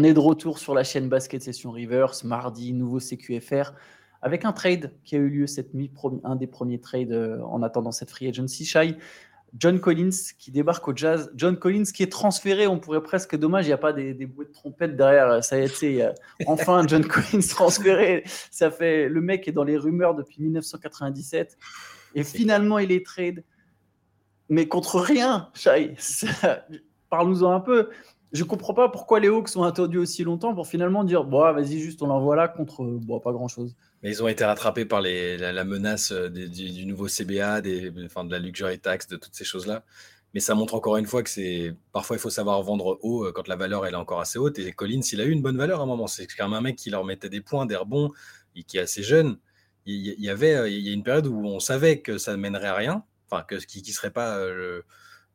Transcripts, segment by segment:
On est de retour sur la chaîne Basket Session Reverse, mardi, nouveau CQFR, avec un trade qui a eu lieu cette nuit, un des premiers trades euh, en attendant cette free agency. Shai, John Collins qui débarque au Jazz. John Collins qui est transféré, on pourrait presque, dommage, il n'y a pas des, bruits de trompette derrière. Ça a été enfin John Collins transféré. Ça fait le mec est dans les rumeurs depuis 1997 et finalement il est trade, mais contre rien. Shai, parle-nous-en un peu je comprends pas pourquoi les Hawks ont attendu aussi longtemps pour finalement dire bon, vas-y, juste on l'envoie là contre bon, pas grand chose. Mais ils ont été rattrapés par la, menace euh, du, nouveau CBA, de la luxury tax, de toutes ces choses-là. Mais ça montre encore une fois que c'est parfois il faut savoir vendre haut euh, quand la valeur elle est encore assez haute. Et Collins, il a eu une bonne valeur à un moment. C'est quand même un mec qui leur mettait des points, des rebonds, et qui est assez jeune. Il y avait euh, il y a une période où on savait que ça ne mènerait à rien, enfin que qui, qui serait pas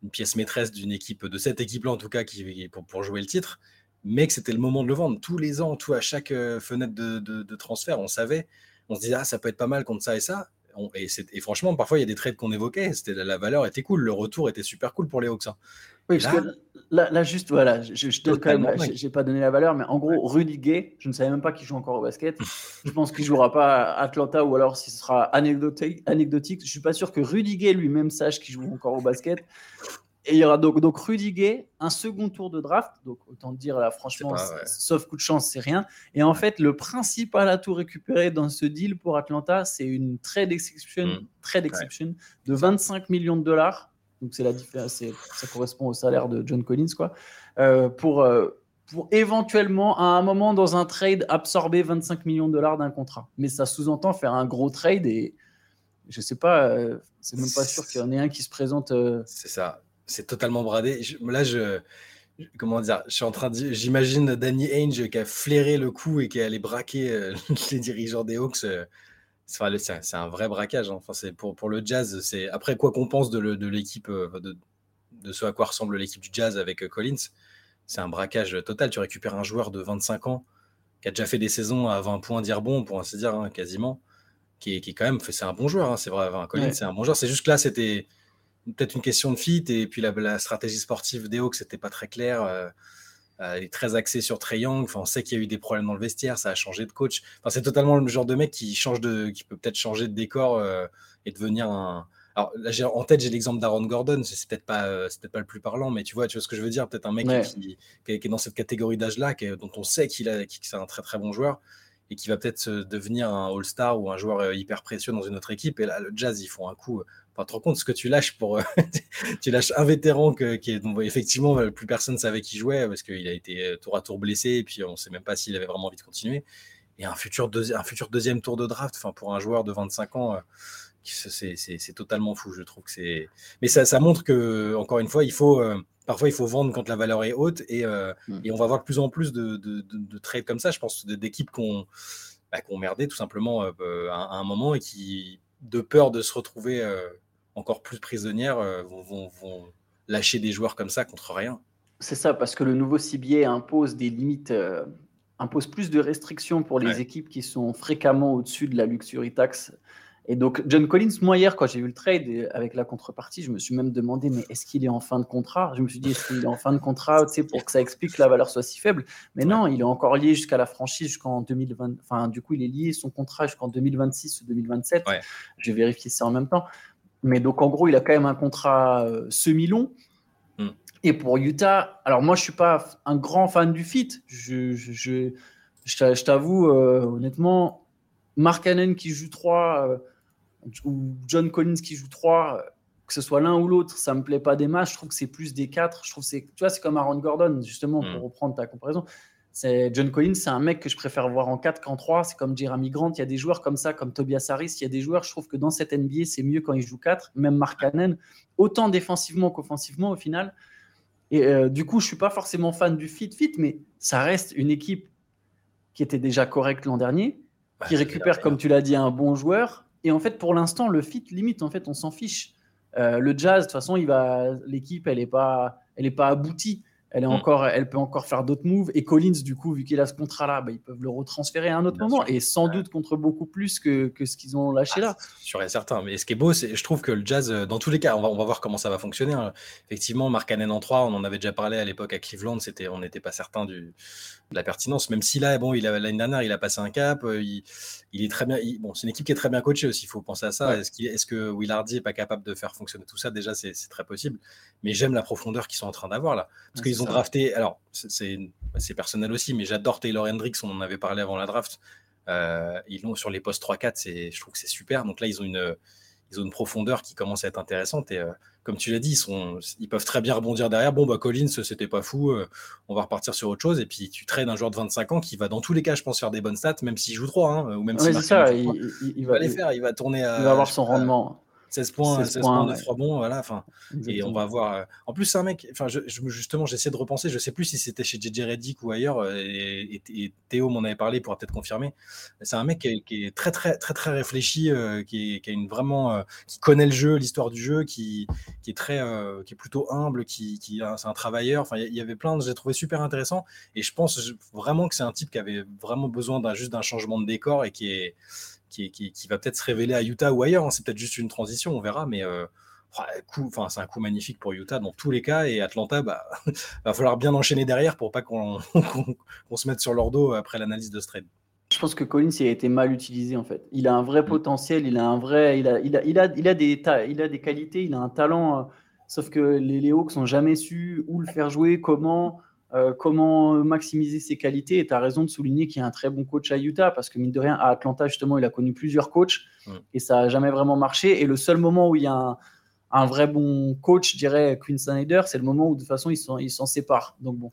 une pièce maîtresse d'une équipe, de cette équipe-là en tout cas, qui, pour, jouer le titre, mais que c'était le moment de le vendre. Tous les ans, tout à chaque euh, fenêtre de, de, transfert, on savait, on se disait, ah, ça peut être pas mal contre ça et ça. Et, et, franchement, parfois, il y a des trades qu'on évoquait, c'était la, valeur était cool, le retour était super cool pour les Hawks. Hein. Oui, parce que là, juste, voilà, je, je donne quand même, j'ai pas donné la valeur, mais en gros, Rudy Gay, je ne savais même pas qu'il joue encore au basket. je pense qu'il jouera pas à Atlanta ou alors si ce sera anecdotique. anecdotique. Je suis pas sûr que Rudy Gay lui-même sache qu'il joue encore au basket. Et il y aura donc, donc Rudy Gay, un second tour de draft. Donc autant dire là, franchement, sauf coup de chance, c'est rien. Et en fait, le principal atout récupéré dans ce deal pour Atlanta, c'est une trade exception, mm. trade exception de 25 millions de dollars. Donc c'est la différence, ça correspond au salaire de John Collins, quoi. Euh, pour, euh, pour éventuellement, à un moment dans un trade, absorber 25 millions de dollars d'un contrat. Mais ça sous-entend faire un gros trade et je sais pas, euh, c'est même pas sûr qu'il y en ait un qui se présente. C'est ça c'est totalement bradé. là, je, comment dire, je suis en train de, j'imagine Danny Ainge qui a flairé le coup et qui est allé braquer euh, les dirigeants des Hawks. Euh, c'est un vrai braquage. Hein. Enfin, c'est pour, pour le Jazz. C'est après quoi qu'on pense de l'équipe, euh, de, de, ce à quoi ressemble l'équipe du Jazz avec Collins. C'est un braquage total. Tu récupères un joueur de 25 ans qui a déjà fait des saisons à 20 points dire bon, pour ainsi dire, hein, quasiment, qui est, qui quand même, c'est un bon joueur. Hein. c'est vrai, Collins, c'est un bon joueur. C'est juste que là, c'était peut-être une question de fit et puis la, stratégie sportive des Hawks n'était pas très claire. Euh, euh, elle est très axée sur Trey Young. Enfin, on sait qu'il y a eu des problèmes dans le vestiaire, ça a changé de coach. Enfin, c'est totalement le genre de mec qui change de, qui peut peut-être changer de décor euh, et devenir un. Alors là, en tête, j'ai l'exemple d'Aaron Gordon. C'est peut-être pas, c'est peut-être pas le plus parlant, mais tu vois, tu vois ce que je veux dire? Peut-être un mec qui, qui, est dans cette catégorie d'âge-là, dont on sait qu'il a, que c'est un très très bon joueur et qui va peut-être devenir un All-Star ou un joueur hyper précieux dans une autre équipe. Et là, le Jazz, ils font un coup Enfin, te rends compte ce que tu lâches pour. Euh, tu lâches un vétéran qui est. Donc, effectivement, plus personne ne savait qui jouait parce qu'il a été euh, tour à tour blessé et puis on ne sait même pas s'il avait vraiment envie de continuer. Et un futur, deuxième tour de draft, enfin, pour un joueur de 25 ans, euh, c'est totalement fou, je trouve que c'est. Mais ça, ça, montre que, encore une fois, il faut. Parfois, il faut vendre quand la valeur est haute et, mmh. et on va voir de plus en plus de, de, de, trades comme ça. Je pense d'équipes qui ont, bah, merdé tout simplement à, à, un moment et qui, de peur de se retrouver encore plus prisonnières euh, vont, lâcher des joueurs comme ça contre rien. C'est ça, parce que le nouveau CBA impose des limites, euh, impose plus de restrictions pour les équipes qui sont fréquemment au-dessus de la luxury tax. Et donc, John Collins, moi, hier, quand j'ai vu le trade avec la contrepartie, je me suis même demandé, mais est-ce qu'il est en fin de contrat? Je me suis dit, est-ce qu'il est en fin de contrat pour que ça explique que la valeur soit si faible? Mais non, il est encore lié jusqu'à la franchise, jusqu'en 2020. Enfin, du coup, il est lié son contrat jusqu'en 2026 ou 2027. Je vais vérifier ça en même temps. Mais donc, en gros, il a quand même un contrat euh, semi-long. Hmm. Et pour Utah, alors moi, je ne suis pas un grand fan du fit. Je, je, je, t'avoue, euh, honnêtement, Mark Cannon qui joue 3 euh, ou John Collins qui joue 3, que ce soit l'un ou l'autre, ça ne me plaît pas des matchs. Je trouve que c'est plus des 4. Je trouve c'est, tu vois, c'est comme Aaron Gordon, justement, pour hmm. reprendre ta comparaison. C'est John Collins, c'est un mec que je préfère voir en 4 qu'en 3. C'est comme Jeremy Grant. Il y a des joueurs comme ça, comme Tobias Harris. Il y a des joueurs, je trouve que dans cette NBA, c'est mieux quand il joue 4. Même Mark Cannon, autant défensivement qu'offensivement au final. Et euh, du coup, je suis pas forcément fan du fit-fit, mais ça reste une équipe qui était déjà correcte l'an dernier, qui récupère, comme tu l'as dit, un bon joueur. Et en fait, pour l'instant, le fit, limite, en fait, on s'en fiche. Euh, le Jazz, de toute façon, il va, l'équipe, elle n'est pas, elle est pas aboutie. Elle, est mm. encore, elle peut encore faire d'autres moves. Et Collins, du coup, vu qu'il a ce contrat-là, bah, ils peuvent le retransférer à un autre moment. Et sans doute contre beaucoup plus que, que ce qu'ils ont lâché ah, là. Sûr et certain. Mais ce qui est beau, c'est je trouve que le jazz, euh, dans tous les cas, on va, on va voir comment ça va fonctionner. Hein. Effectivement, Mark Cannon en 3, on en avait déjà parlé à l'époque à Cleveland. C'était, on n'était pas certain du, la pertinence. Même si là, bon, il l'année dernière, il a passé un cap. Euh, il, est très bien. bon, c'est une équipe qui est très bien coachée aussi. Il faut penser à ça. Est-ce, est que Willardy est pas capable de faire fonctionner tout ça? Déjà, c'est, très possible. Mais j'aime la profondeur qu'ils sont en train d'avoir là, parce qu'ils ont drafté. Alors, c'est, personnel aussi, mais j'adore Taylor Hendricks. On en avait parlé avant la draft. Euh, ils l'ont sur les postes 3-4. je trouve que c'est super. Donc là, ils ont une ils ont une profondeur qui commence à être intéressante. Et euh, comme tu l'as dit, ils, sont, ils peuvent très bien rebondir derrière. Bon, bah, Collins, c'était pas fou, euh, on va repartir sur autre chose. Et puis tu trades un joueur de 25 ans qui va, dans tous les cas, je pense, faire des bonnes stats, même s'il joue 3, hein, ou même ça, il, va les faire, il va tourner à. Il va avoir son rendement. 16 points, 16 points, 9 rebonds, voilà. Enfin, et on va voir. Euh, en plus, c'est un mec. Enfin, je, justement, j'essaie de repenser. Je sais plus si c'était chez JJ Reddick ou ailleurs. Euh, et, Théo m'en avait parlé, pour peut-être confirmer. C'est un mec qui est, très, très, très, très réfléchi, euh, qui, qui, a une vraiment, qui connaît le jeu, l'histoire du jeu, qui, qui est très, qui est plutôt humble, qui, qui c'est un travailleur. Enfin, il y avait plein. J'ai trouvé super intéressant. Et je pense vraiment que c'est un type qui avait vraiment besoin d'un juste d'un changement de décor et qui est qui, va peut-être se révéler à Utah ou ailleurs. Hein. C'est peut-être juste une transition, on verra, mais euh, enfin, c'est un coup magnifique pour Utah dans tous les cas. Et Atlanta, bah, va falloir bien enchaîner derrière pour pas qu'on se mette sur leur dos après l'analyse de ce trade. Je pense que Collins il a été mal utilisé en fait. Il a un vrai mm. potentiel, il a un vrai, il a, il a, il a, il a des, il a des qualités, il a un talent. Euh, sauf que les, les Hawks n'ont jamais su où le faire jouer, comment. Euh, comment maximiser ses qualités? Et tu as raison de souligner qu'il y a un très bon coach à Utah, parce que mine de rien, à Atlanta, justement, il a connu plusieurs coachs et ça n'a jamais vraiment marché. Et le seul moment où il y a un, vrai bon coach, je dirais, Quinn Snyder, c'est le moment où de toute façon, ils s'en séparent. Donc bon.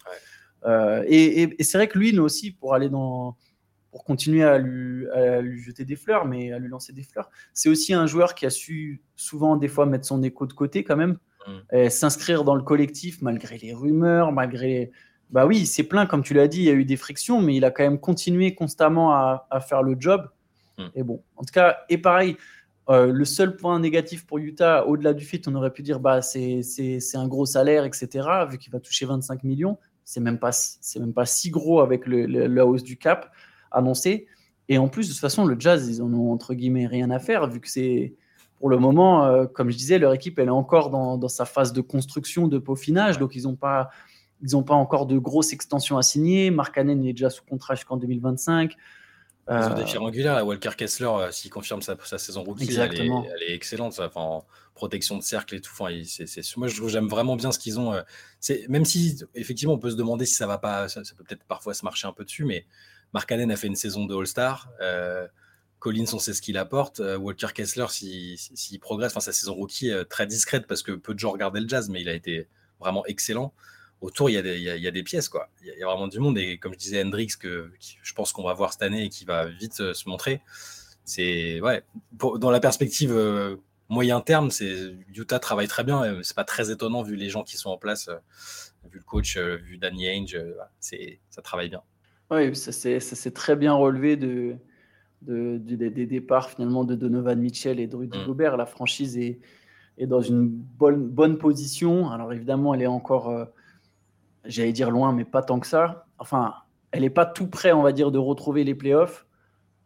Euh, et, c'est vrai que lui, nous aussi, pour aller dans pour continuer à lui, jeter des fleurs, mais à lui lancer des fleurs. C'est aussi un joueur qui a su souvent, des fois, mettre son écho de côté quand même, s'inscrire dans le collectif malgré les rumeurs, malgré bah oui, c'est plein, comme tu l'as dit, il y a eu des frictions, mais il a quand même continué constamment à, faire le job. Hmm. Et bon, en tout cas, et pareil, euh, le seul point négatif pour Utah, au-delà du fit, on aurait pu dire bah c'est un gros salaire, etc. Vu qu'il va toucher 25 millions, c'est même pas même pas si gros avec le, la hausse du cap annoncé. Et en plus, de toute façon, le Jazz, ils en ont entre guillemets rien à faire vu que c'est pour le moment, euh, comme je disais, leur équipe elle est encore dans, dans sa phase de construction, de peaufinage, donc ils n'ont pas ils n'ont pas encore de grosses extensions à signer. Mark Cannon est déjà sous contrat jusqu'en 2025. Ils ont des pierres angulaires. Walker Kessler, euh, s'il confirme sa, saison rookie, elle est, excellente. en protection de cercle et tout. Enfin, moi, j'aime vraiment bien ce qu'ils ont. Euh, même si, effectivement, on peut se demander si ça va pas. Ça, peut peut-être parfois se marcher un peu dessus, mais Mark Cannon a fait une saison de All-Star. Euh, Collins, on sait ce qu'il apporte. Walker Kessler, s'il progresse, enfin, sa saison rookie très discrète parce que peu de gens regardaient le jazz, mais il a été vraiment excellent autour, il y, a des, il, y a, des pièces, quoi. Il y, a, vraiment du monde. Et comme je disais, Hendrix, que, je pense qu'on va voir cette année et qui va vite euh, se montrer, c'est, ouais, dans la perspective euh, moyen terme, c'est Utah travaille très bien. C'est pas très étonnant vu les gens qui sont en place, euh, vu le coach, vu Danny Ainge, c'est, ça travaille bien. Oui, ça s'est très bien relevé de, de, des départs finalement de Donovan Mitchell et de Rudy mm. Gobert. La franchise est, est dans une bonne, bonne position. Alors évidemment, elle est encore j'allais dire loin, mais pas tant que ça. Enfin, elle n'est pas tout près, on va dire, de retrouver les playoffs,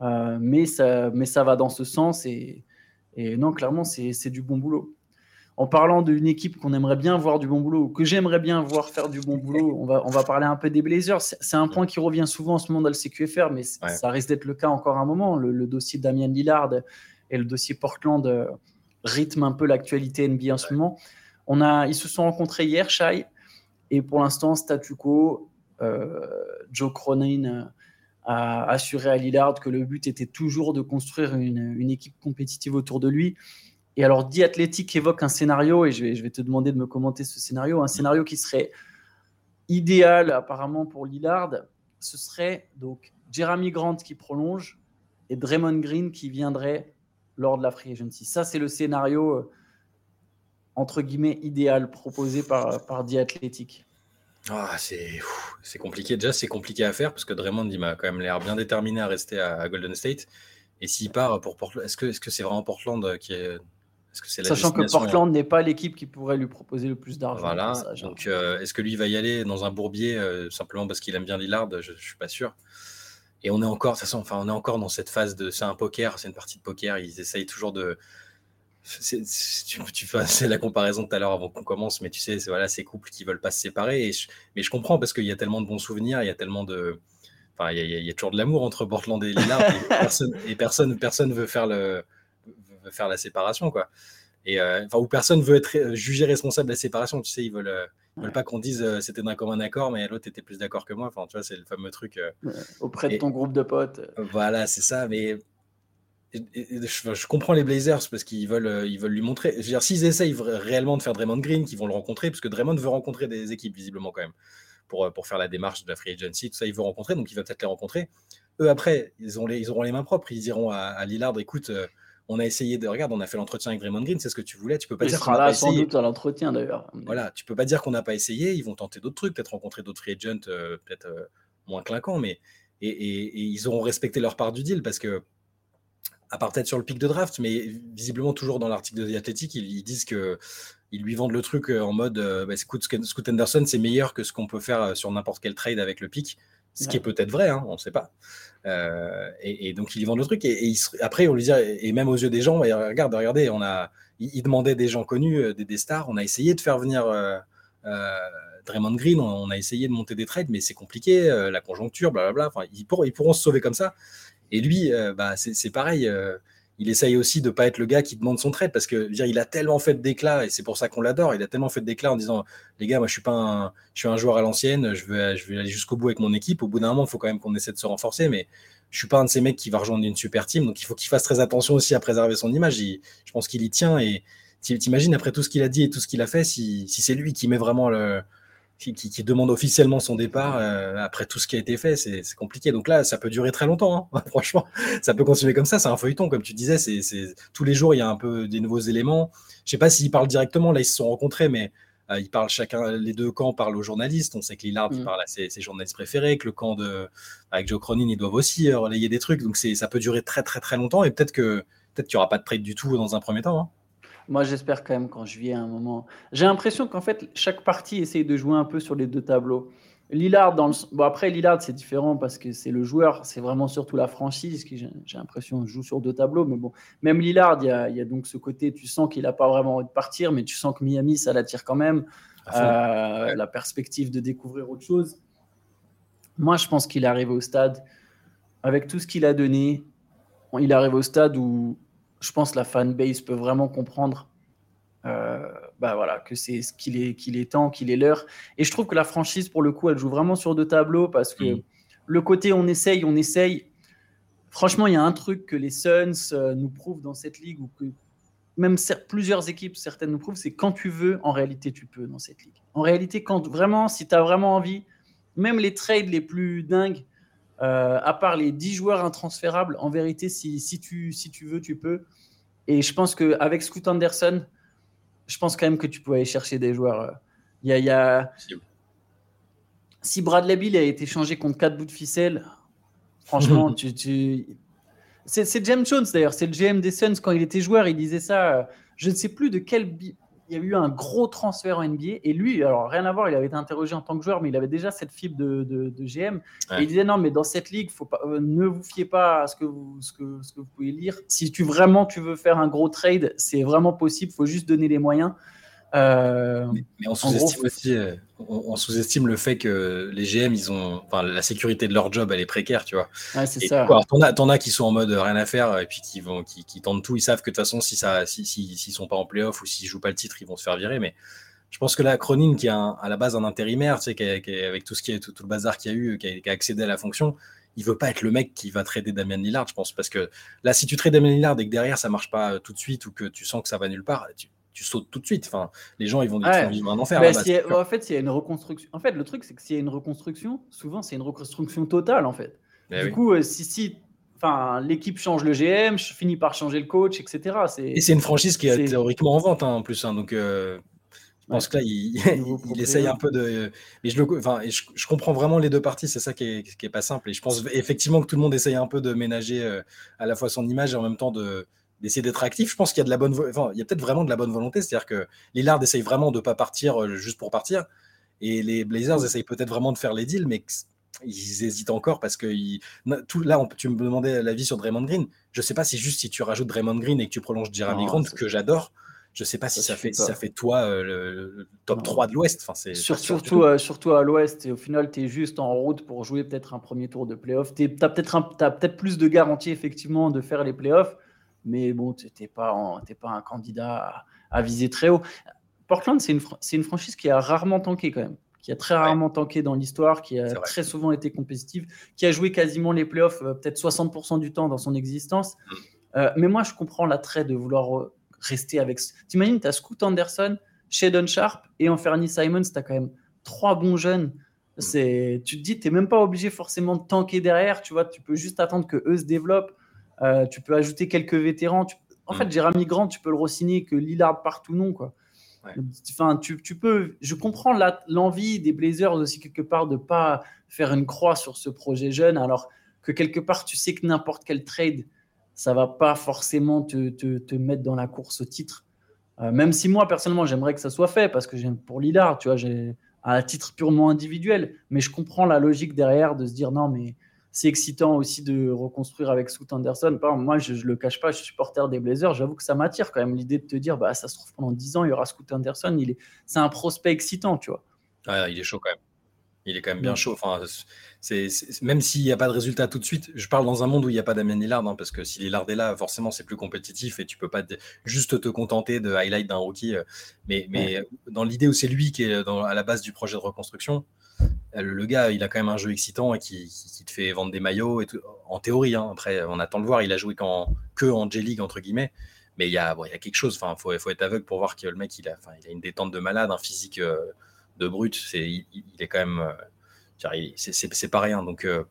euh, mais, ça, mais ça va dans ce sens. Et, et non, clairement, c'est du bon boulot. En parlant d'une équipe qu'on aimerait bien voir du bon boulot, que j'aimerais bien voir faire du bon boulot, on va, on va parler un peu des Blazers. C'est un point qui revient souvent en ce moment dans le CQFR, mais ça risque d'être le cas encore un moment. Le, dossier Damien Lillard et le dossier Portland euh, rythment un peu l'actualité NBA en ce moment. On a, ils se sont rencontrés hier, Shai, et pour l'instant, statu quo, euh, Joe Cronin euh, a assuré à Lillard que le but était toujours de construire une, équipe compétitive autour de lui. Et alors, dit Athletic évoque un scénario, et je vais, je vais, te demander de me commenter ce scénario, un scénario qui serait idéal apparemment pour Lillard, ce serait donc Jeremy Grant qui prolonge et Draymond Green qui viendrait lors de la free agency. Ça, c'est le scénario euh, entre guillemets idéal proposé par, par The Athletic ah, c'est compliqué. Déjà, c'est compliqué à faire parce que Draymond, il m'a quand même l'air bien déterminé à rester à, Golden State. Et s'il part pour Portland, est-ce que c'est -ce c'est vraiment Portland qui est. Est-ce que c'est la Sachant que Portland n'est pas l'équipe qui pourrait lui proposer le plus d'argent. Voilà. Hein. Donc, euh, est-ce que lui va y aller dans un bourbier euh, simplement parce qu'il aime bien Lillard? Je ne suis pas sûr. Et on est encore, de toute façon, enfin, on est encore dans cette phase de. C'est un poker, c'est une partie de poker. Ils essayent toujours de tu, fais la comparaison tout à l'heure avant qu'on commence, mais tu sais, c'est voilà, ces couples qui veulent pas se séparer. mais je comprends parce qu'il y a tellement de bons souvenirs, il y a tellement de. Enfin, il y, a, toujours de l'amour entre Portland et Lillard et, personne, et personne, personne veut faire, le, veut faire la séparation, quoi. Et euh, enfin, où personne veut être jugé responsable de la séparation. Tu sais, ils veulent, euh, veulent pas qu'on dise euh, c'était d'un commun accord, mais l'autre était plus d'accord que moi. Enfin, tu vois, c'est le fameux truc. auprès de ton groupe de potes. Voilà, c'est ça. Mais je, comprends les Blazers parce qu'ils veulent, euh, ils veulent lui montrer. Je veux dire, s'ils essayent réellement de faire Draymond Green, qu'ils vont le rencontrer, parce que Draymond veut rencontrer des équipes visiblement quand même pour, euh, pour faire la démarche de la free agency, tout ça, il veut rencontrer, donc il va peut-être les rencontrer. Eux, après, ils, ont les, ils auront les mains propres. Ils diront à, Lillard écoute, euh, on a essayé de. Regarde, on a fait l'entretien avec Draymond Green, c'est ce que tu voulais. Tu peux pas il dire sera là sans doute à l'entretien d'ailleurs. Voilà, tu peux pas dire qu'on n'a pas essayé. Ils vont tenter d'autres trucs, peut-être rencontrer d'autres free agents, peut-être moins clinquants, mais. Et, et, ils auront respecté leur part du deal parce que à part peut-être sur le pic de draft, mais visiblement toujours dans l'article de The Athletic, ils, disent que ils lui vendent le truc euh, en mode euh, bah, Scoot, Anderson, c'est meilleur que ce qu'on peut faire euh, sur n'importe quel trade avec le pic, ce qui est peut-être vrai, hein, on ne sait pas. et, donc ils lui vendent le truc, et, après on lui dit, et même aux yeux des gens, regarde, regardez, on a, ils, demandaient des gens connus, des, stars, on a essayé de faire venir. Draymond Green, on, a essayé de monter des trades, mais c'est compliqué, la conjoncture, blablabla. Enfin, ils, ils pourront se sauver comme ça. Et lui, euh, bah, c'est pareil. Euh, il essaye aussi de pas être le gars qui demande son trade parce que il a tellement fait d'éclat et c'est pour ça qu'on l'adore. Il a tellement fait d'éclat en disant les gars, moi je suis pas un, je suis un joueur à l'ancienne, je vais, aller jusqu'au bout avec mon équipe. Au bout d'un moment, il faut quand même qu'on essaie de se renforcer, mais je suis pas un de ces mecs qui va rejoindre une super team, donc il faut qu'il fasse très attention aussi à préserver son image. je pense qu'il y tient et t'imagines après tout ce qu'il a dit et tout ce qu'il a fait, si c'est lui qui met vraiment le, qui, demande officiellement son départ euh, après tout ce qui a été fait, c'est compliqué. Donc là, ça peut durer très longtemps. Hein. Franchement, ça peut continuer comme ça. C'est un feuilleton, comme tu disais. C'est tous les jours, il y a un peu des nouveaux éléments. Je sais pas s'ils parlent directement. Là, ils se sont rencontrés, mais euh, ils parlent chacun. Les deux camps parlent aux journalistes. On sait que Lillard mm. parle à ses, journalistes préférés, que le camp de avec Joe Cronin, ils doivent aussi euh, relayer des trucs. Donc ça peut durer très très très longtemps. Et peut-être que peut-être qu'il n'y aura pas de trade du tout dans un premier temps. Hein. Moi, j'espère quand même quand je viens à un moment. J'ai l'impression qu'en fait, chaque partie essaye de jouer un peu sur les deux tableaux. Lillard, dans le... bon, après, Lillard, c'est différent parce que c'est le joueur, c'est vraiment surtout la franchise qui, j'ai l'impression, joue sur deux tableaux. Mais bon, même Lillard, il y a, y a donc ce côté, tu sens qu'il n'a pas vraiment envie de partir, mais tu sens que Miami, ça l'attire quand même. Euh, la perspective de découvrir autre chose. Moi, je pense qu'il est arrivé au stade, avec tout ce qu'il a donné, il arrive au stade où je pense la fanbase peut vraiment comprendre euh, bah voilà, que c'est ce qu'il est, qu'il est temps, qu'il est l'heure. Et je trouve que la franchise, pour le coup, elle joue vraiment sur deux tableaux parce que mm. le côté on essaye, on essaye. Franchement, il y a un truc que les Suns euh, nous prouvent dans cette ligue ou que même plusieurs équipes, certaines nous prouvent, c'est quand tu veux, en réalité, tu peux dans cette ligue. En réalité, quand vraiment, si tu as vraiment envie, même les trades les plus dingues, euh, à part les 10 joueurs intransférables, en vérité, si, si, tu, si tu veux, tu peux. Et je pense qu'avec Scoot Anderson, je pense quand même que tu peux aller chercher des joueurs. Il y a, Si Bradley Bill a été changé contre 4 bouts de ficelle, franchement, tu, tu... c'est James Jones d'ailleurs, c'est le GM des Suns quand il était joueur, il disait ça. Je ne sais plus de quel il y a eu un gros transfert en NBA. Et lui, alors rien à voir, il avait été interrogé en tant que joueur, mais il avait déjà cette fibre de, de, GM. Et il disait non, mais dans cette ligue, faut pas, euh, ne vous fiez pas à ce que, vous, ce, que, ce que vous pouvez lire. Si tu vraiment tu veux faire un gros trade, c'est vraiment possible. Il faut juste donner les moyens. Euh, mais, on sous-estime aussi, euh, on, sous-estime le fait que les GM, ils ont, enfin, la sécurité de leur job, elle est précaire, tu vois. Ouais, c'est ça. t'en as, as, qui sont en mode rien à faire et puis qui vont, qui, qui tentent tout. Ils savent que de toute façon, si ça, si, s'ils sont pas en playoff ou s'ils jouent pas le titre, ils vont se faire virer. Mais je pense que la Cronin, qui est à la base un intérimaire, tu sais, qui avec tout ce qui est tout, le bazar qu'il y a eu, qui a, accédé à la fonction, il veut pas être le mec qui va trader Damien Lillard, je pense, parce que là, si tu trades Damien Lillard et que derrière ça marche pas tout de suite ou que tu sens que ça va nulle part, tu, tu sautes tout de suite. Enfin, les gens, ils vont, vivre un enfer. en fait, s'il y a une reconstruction, en fait, le truc, c'est que s'il y a une reconstruction, souvent, c'est une reconstruction totale, en fait. Eh du coup, euh, si, si enfin, l'équipe change le GM, finit par changer le coach, etc. Et c'est une franchise qui est, théoriquement en vente, hein, en plus. Hein, donc, euh, je pense que là, il, il, essaye un peu de. Mais je, le, enfin, je, je, comprends vraiment les deux parties, c'est ça qui est, qui est, pas simple. Et je pense effectivement que tout le monde essaye un peu de ménager euh, à la fois son image et en même temps de d'essayer d'être actif. Je pense qu'il y a de la bonne, enfin, il y a peut-être vraiment de la bonne volonté, c'est-à-dire que Lillard essaye vraiment de pas partir euh, juste pour partir, et les Blazers essayent peut-être vraiment de faire les deals, mais ils hésitent encore parce que tout, là, on, tu me demandais l'avis sur Draymond Green. Je sais pas si juste si tu rajoutes Draymond Green et que tu prolonges Jeremy Grant, que j'adore, je sais pas si ça, fait, ça fait toi euh, le, top 3 de l'Ouest. Enfin, c'est surtout, euh, surtout à l'Ouest, et au final, tu es juste en route pour jouer peut-être un premier tour de playoff. Tu as peut-être peut plus de garanties, effectivement, de faire les playoffs, mais bon, tu n'es pas, pas un candidat à, viser très haut. Portland, c'est une, une franchise qui a rarement tanké quand même qui a très rarement tanké dans l'histoire, qui a très souvent été compétitive, qui a joué quasiment les playoffs euh, peut-être 60% du temps dans son existence. Mm. mais moi, je comprends l'attrait de vouloir rester avec. T'imagines, tu as Scoot Anderson, Shadon Sharp et Anthony Simons, tu as quand même trois bons jeunes. Mm. C'est, tu te dis, tu n'es même pas obligé forcément de tanker derrière, tu vois, tu peux juste attendre que eux se développent. Euh, tu peux ajouter quelques vétérans. En fait, mm. Jérémy Grant, tu peux le re-signer que Lillard partout non, quoi. Enfin, tu, tu, peux. Je comprends l'envie des Blazers aussi quelque part de pas faire une croix sur ce projet jeune, alors que quelque part tu sais que n'importe quel trade ça va pas forcément te, te, te, mettre dans la course au titre. Euh, même si moi, personnellement, j'aimerais que ça soit fait parce que j'aime pour Lillard, tu vois, à titre purement individuel. Mais je comprends la logique derrière de se dire non, mais c'est excitant aussi de reconstruire avec Scoot Anderson. Par exemple, moi, je ne le cache pas, je suis supporter des Blazers. J'avoue que ça m'attire quand même l'idée de te dire, bah, ça se trouve pendant 10 ans, il y aura Scoot Anderson. Il est, c'est un prospect excitant, tu vois. il est chaud quand même. Il est quand même bien chaud. Enfin, c'est, même s'il n'y a pas de résultat tout de suite, je parle dans un monde où il n'y a pas Damien Lillard, hein, parce que si Lillard est là, forcément c'est plus compétitif et tu peux pas juste te contenter de highlight d'un rookie. Euh, mais, dans l'idée où c'est lui qui est à la base du projet de reconstruction, euh, le gars, il a quand même un jeu excitant et qui, te fait vendre des maillots. Et tout. En théorie, hein. après, on attend de voir. Il a joué qu'en, que en J-League, entre guillemets. Mais il y a, il y a quelque chose. Il faut, faut, être aveugle pour voir que le mec, il a, il a une détente de malade, un physique euh, de brut. C'est, il, est quand même c'est pas rien. Donc, euh,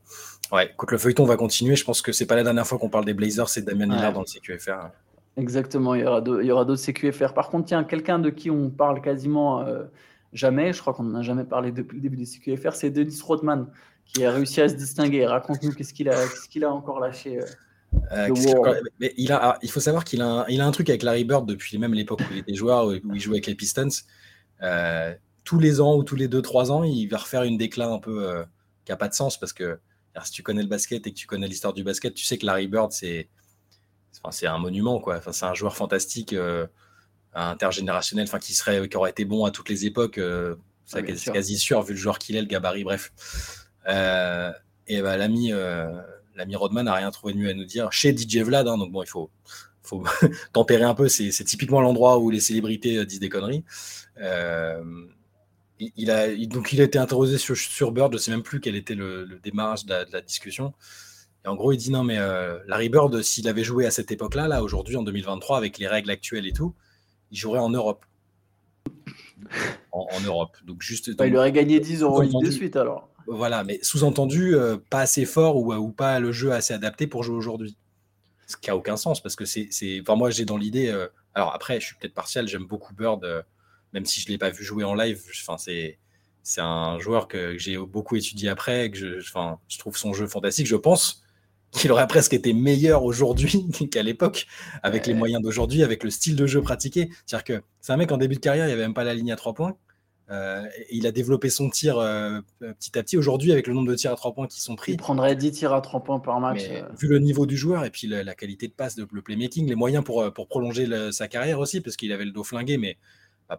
ouais, quand le feuilleton va continuer, je pense que c'est pas la dernière fois qu'on parle des Blazers, c'est Damien Lillard dans le CQFR. Exactement, il y aura d'autres CQFR. Par contre, tiens, quelqu'un de qui on parle quasiment euh, jamais, je crois qu'on n'en a jamais parlé depuis le début des CQFR, c'est Dennis Rodman, qui a réussi à se distinguer. Raconte-nous qu'est-ce qu'il a, qu'il a encore lâché. Euh, mais il, a, ah, il faut savoir qu'il a, un, il a un truc avec Larry Bird depuis même l'époque où il était joueur, où il jouait avec les Pistons tous les ans ou tous les 2-3 ans, il va refaire une déclin un peu euh, qui n'a pas de sens parce que si tu connais le basket et que tu connais l'histoire du basket, tu sais que Larry Bird, c'est enfin, un monument. quoi. Enfin, c'est un joueur fantastique, euh, intergénérationnel, enfin, qui, serait, qui aurait été bon à toutes les époques. Euh, c'est quasi, sûr, vu le joueur qu'il est, le gabarit, bref. et bah, l'ami, l'ami Rodman n'a rien trouvé de mieux à nous dire chez DJ Vlad. Hein, donc bon, il faut, faut tempérer un peu. C'est, typiquement l'endroit où les célébrités disent des conneries. Euh, il, a, donc il a été interrogé sur, sur Bird, je ne sais même plus quel était le, démarrage de la, discussion. Et en gros, il dit non, mais euh, Larry Bird, s'il avait joué à cette époque-là, là, aujourd'hui, en 2023, avec les règles actuelles et tout, il jouerait en Europe. En, Europe. Donc juste. Bah, il aurait gagné 10 euros de suite alors. Voilà, mais sous-entendu, euh, pas assez fort ou, ou, pas le jeu assez adapté pour jouer aujourd'hui. Ce qui n'a aucun sens parce que c'est. Enfin, moi, j'ai dans l'idée. Euh, alors après, je suis peut-être partial, j'aime beaucoup Bird même si je ne l'ai pas vu jouer en live, enfin, c'est, c'est un joueur que, j'ai beaucoup étudié après, que je, je trouve son jeu fantastique. Je pense qu'il aurait presque été meilleur aujourd'hui qu'à l'époque, avec les moyens d'aujourd'hui, avec le style de jeu pratiqué. C'est-à-dire que c'est un mec en début de carrière, il n'y avait même pas la ligne à trois points. Euh, il a développé son tir euh, petit à petit. Aujourd'hui, avec le nombre de tirs à trois points qui sont pris. Il prendrait 10 tirs à trois points par match. Euh. Vu le niveau du joueur et puis la, qualité de passe, de, le playmaking, les moyens pour, pour prolonger sa carrière aussi, parce qu'il avait le dos flingué, mais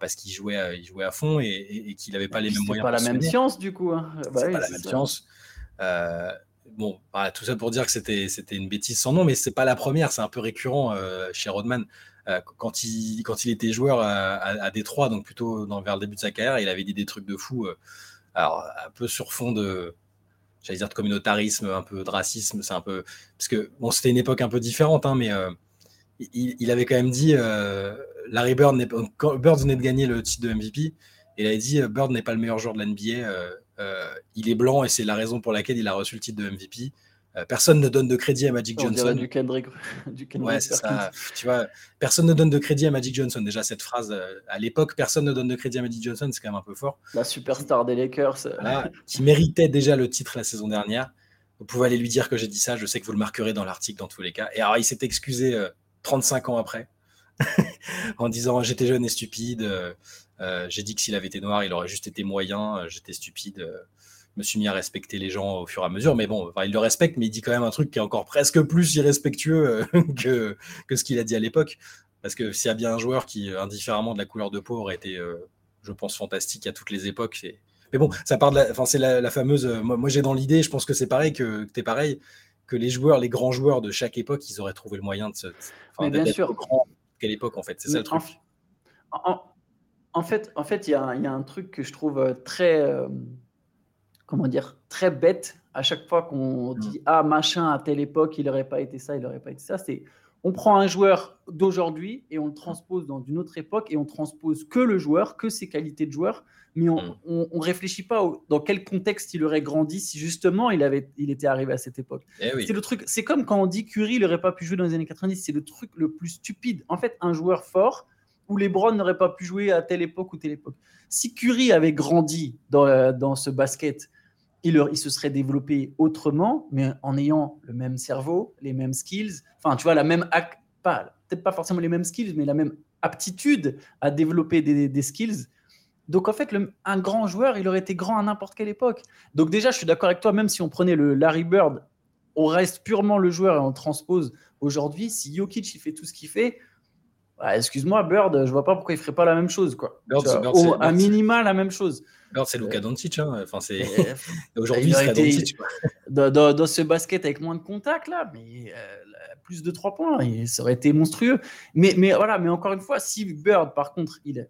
parce qu'il jouait, à, il jouait à fond et, qu'il n'avait pas les mêmes moyens. C'est pas la même science du coup. Hein. Bah c'est pas la même science. Euh, bon, tout ça pour dire que c'était une bêtise sans nom, mais c'est pas la première. C'est un peu récurrent euh, chez Rodman. Euh, quand il quand était joueur à, Détroit, donc plutôt vers le début de sa carrière, il avait dit des trucs de fou. alors un peu sur fond de j'allais dire de communautarisme, un peu de racisme, c'est un peu parce que bon c'était une époque un peu différente, hein, mais il, avait quand même dit euh, Larry Bird, Bird venait de gagner le titre de MVP, il avait dit euh, Bird n'est pas le meilleur joueur de l'NBA, euh, il est blanc et c'est la raison pour laquelle il a reçu le titre de MVP. personne ne donne de crédit à Magic Johnson. Du Kendrick, du ouais, c'est ça. Tu vois, personne ne donne de crédit à Magic Johnson. Déjà, cette phrase, à l'époque, personne ne donne de crédit à Magic Johnson, c'est quand même un peu fort. La superstar des Lakers. qui méritait déjà le titre la saison dernière. Vous pouvez aller lui dire que j'ai dit ça. Je sais que vous le marquerez dans l'article dans tous les cas. Et alors, il s'est excusé 35 ans après, en disant j'étais jeune et stupide. Euh, j'ai dit que s'il avait été noir, il aurait juste été moyen. Euh, j'étais stupide. me suis mis à respecter les gens au fur et à mesure. Mais bon, il le respecte, mais il dit quand même un truc qui est encore presque plus irrespectueux que, que ce qu'il a dit à l'époque. Parce que s'il y a bien un joueur qui, indifféremment de la couleur de peau, aurait été, je pense, fantastique à toutes les époques. Mais bon, ça part de la, enfin, c'est la, fameuse. moi, j'ai dans l'idée, je pense que c'est pareil que, que tu es pareil, que les joueurs, les grands joueurs de chaque époque, ils auraient trouvé le moyen de se. Enfin, bien sûr. Grand, quelle époque en fait, c'est ça le truc. En, fait, en fait, il y, a un truc que je trouve euh, très, euh, comment dire, très bête à chaque fois qu'on mmh. dit ah machin à telle époque, il n'aurait pas été ça, il n'aurait pas été ça. C'est on prend un joueur d'aujourd'hui et on le transpose dans une autre époque et on transpose que le joueur, que ses qualités de joueur, mais on ne mm. réfléchit pas dans quel contexte il aurait grandi si justement il, avait, il était arrivé à cette époque. Eh c'est le truc, c'est comme quand on dit Curry n'aurait pas pu jouer dans les années 90, c'est le truc le plus stupide. En fait, un joueur fort où les Browns n'auraient pas pu jouer à telle époque ou telle époque. Si Curry avait grandi dans, dans ce basket, il, se serait développé autrement, mais en ayant le même cerveau, les mêmes skills, enfin, tu vois, la même, pas, peut-être pas forcément les mêmes skills, mais la même aptitude à développer des, skills. Donc, en fait, un grand joueur, il aurait été grand à n'importe quelle époque. Donc, déjà, je suis d'accord avec toi, même si on prenait le Larry Bird, on reste purement le joueur et on le transpose aujourd'hui. Si Jokic, il fait tout ce qu'il fait, bah, excuse-moi, Bird, je vois pas pourquoi il ferait pas la même chose, quoi. Bird, à minima, la même chose. Bird, c'est Luka Doncic. Hein. Enfin, c'est aujourd'hui, c'est Doncic. Dans, dans, dans, ce basket avec moins de contact là, mais euh, plus de 3 points, et ça aurait été monstrueux. Mais, mais voilà, mais encore une fois, si Bird, par contre, il,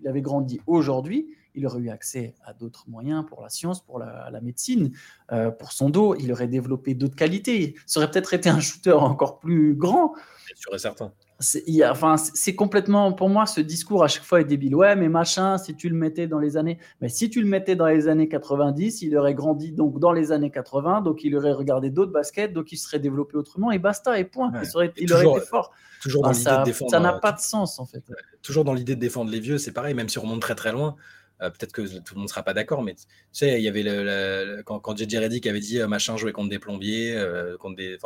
il avait grandi aujourd'hui, il aurait eu accès à d'autres moyens pour la science, pour la, médecine, euh, pour son dos, il aurait développé d'autres qualités. Ça aurait peut-être été un shooter encore plus grand. Bien sûr et certain c'est, enfin, c'est complètement, pour moi, ce discours à chaque fois est débile. Ouais, mais machin, si tu le mettais dans les années, mais si tu le mettais dans les années 90, il aurait grandi donc dans les années 80, donc il aurait regardé d'autres baskets, donc il serait développé autrement et basta et point. il, aurait, été fort. Toujours dans ça, de défendre. Ça n'a pas de sens en fait. Toujours dans l'idée de défendre les vieux, c'est pareil, même si on remonte très très loin. Euh, peut-être que tout le monde ne sera pas d'accord, mais tu sais, il y avait le, quand, quand JJ Reddick avait dit euh, machin jouer contre des plombiers, euh, contre des,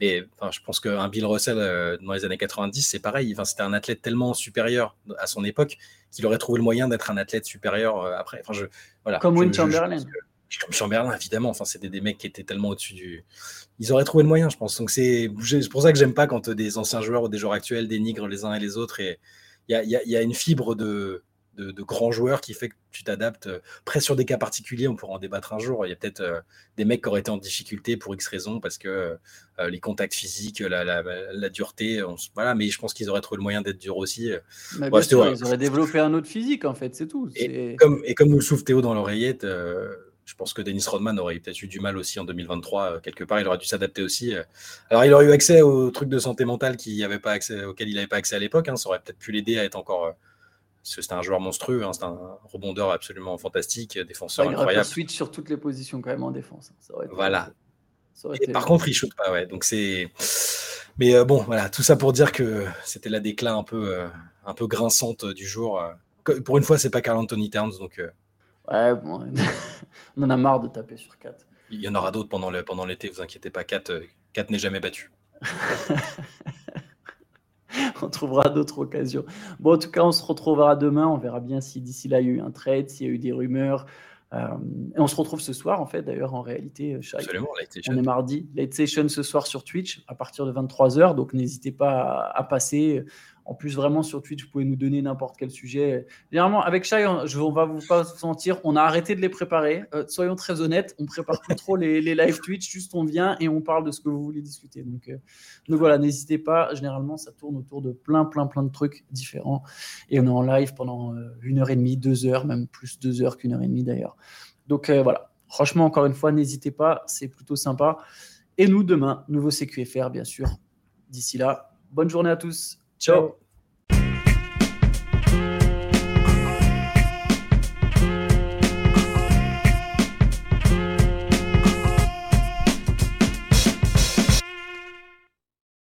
mais je pense qu'un Bill Russell euh, dans les années 90, c'est pareil. C'était un athlète tellement supérieur à son époque qu'il aurait trouvé le moyen d'être un athlète supérieur après. Enfin, je, voilà, comme Wim Chamberlain. Comme Chamberlain, évidemment. Enfin, c'était des mecs qui étaient tellement au-dessus du. Ils auraient trouvé le moyen, je pense. Donc, c'est pour ça que j'aime pas quand des anciens joueurs ou des joueurs actuels dénigrent les uns et les autres. Et il y a, y, y a, une fibre de, de, grands joueurs qui fait que tu t'adaptes. Euh, presque sur des cas particuliers, on pourra en débattre un jour. Il y a peut-être euh, des mecs qui auraient été en difficulté pour X raisons parce que euh, les contacts physiques, la, dureté, voilà. Mais je pense qu'ils auraient trouvé le moyen d'être durs aussi. Sûr, ils auraient développé un autre physique en fait, c'est tout. Et comme, et comme nous le souffle Théo dans l'oreillette. je pense que Dennis Rodman aurait peut-être eu du mal aussi en 2023, quelque part. Il aurait dû s'adapter aussi. Alors, il aurait eu accès aux trucs de santé mentale qui avait pas accès, auxquels il n'avait pas accès à l'époque. Hein. Ça aurait peut-être pu l'aider à être encore c'était un joueur monstrueux, hein, c'est un rebondeur absolument fantastique, défenseur incroyable. Il switch sur toutes les positions quand même en défense. Hein. voilà. par contre, il shoot pas, ouais. Donc c'est. Mais euh, bon, voilà, tout ça pour dire que c'était la déclin un peu, euh, un peu grinçante du jour. Euh. Pour une fois, c'est pas Carl Anthony Towns, donc. Ouais, bon, on en a marre de taper sur 4. Il y en aura d'autres pendant l'été, pendant vous inquiétez pas. 4, 4 n'est jamais battu. on trouvera d'autres occasions. Bon, en tout cas, on se retrouvera demain. On verra bien si d'ici là, il y a eu un trade, s'il y a eu des rumeurs. Euh, et on se retrouve ce soir, en fait, d'ailleurs, en réalité. Absolument, On est mardi. Late Session ce soir sur Twitch à partir de 23h. Donc, n'hésitez pas à passer. En plus, vraiment, sur Twitch, vous pouvez nous donner n'importe quel sujet. Généralement, avec Shai, on, je, va vous pas vous mentir, on a arrêté de les préparer. Euh, soyons très honnêtes, on prépare plus trop les, les, live Twitch, juste on vient et on parle de ce que vous voulez discuter. Donc, euh, donc voilà, n'hésitez pas. Généralement, ça tourne autour de plein, plein, plein de trucs différents. Et on est en live pendant euh, une heure et demie, deux heures, même plus deux heures qu'une heure et demie d'ailleurs. Donc voilà, franchement, encore une fois, n'hésitez pas, c'est plutôt sympa. Et nous, demain, nouveau CQFR, bien sûr. D'ici là, bonne journée à tous. 就。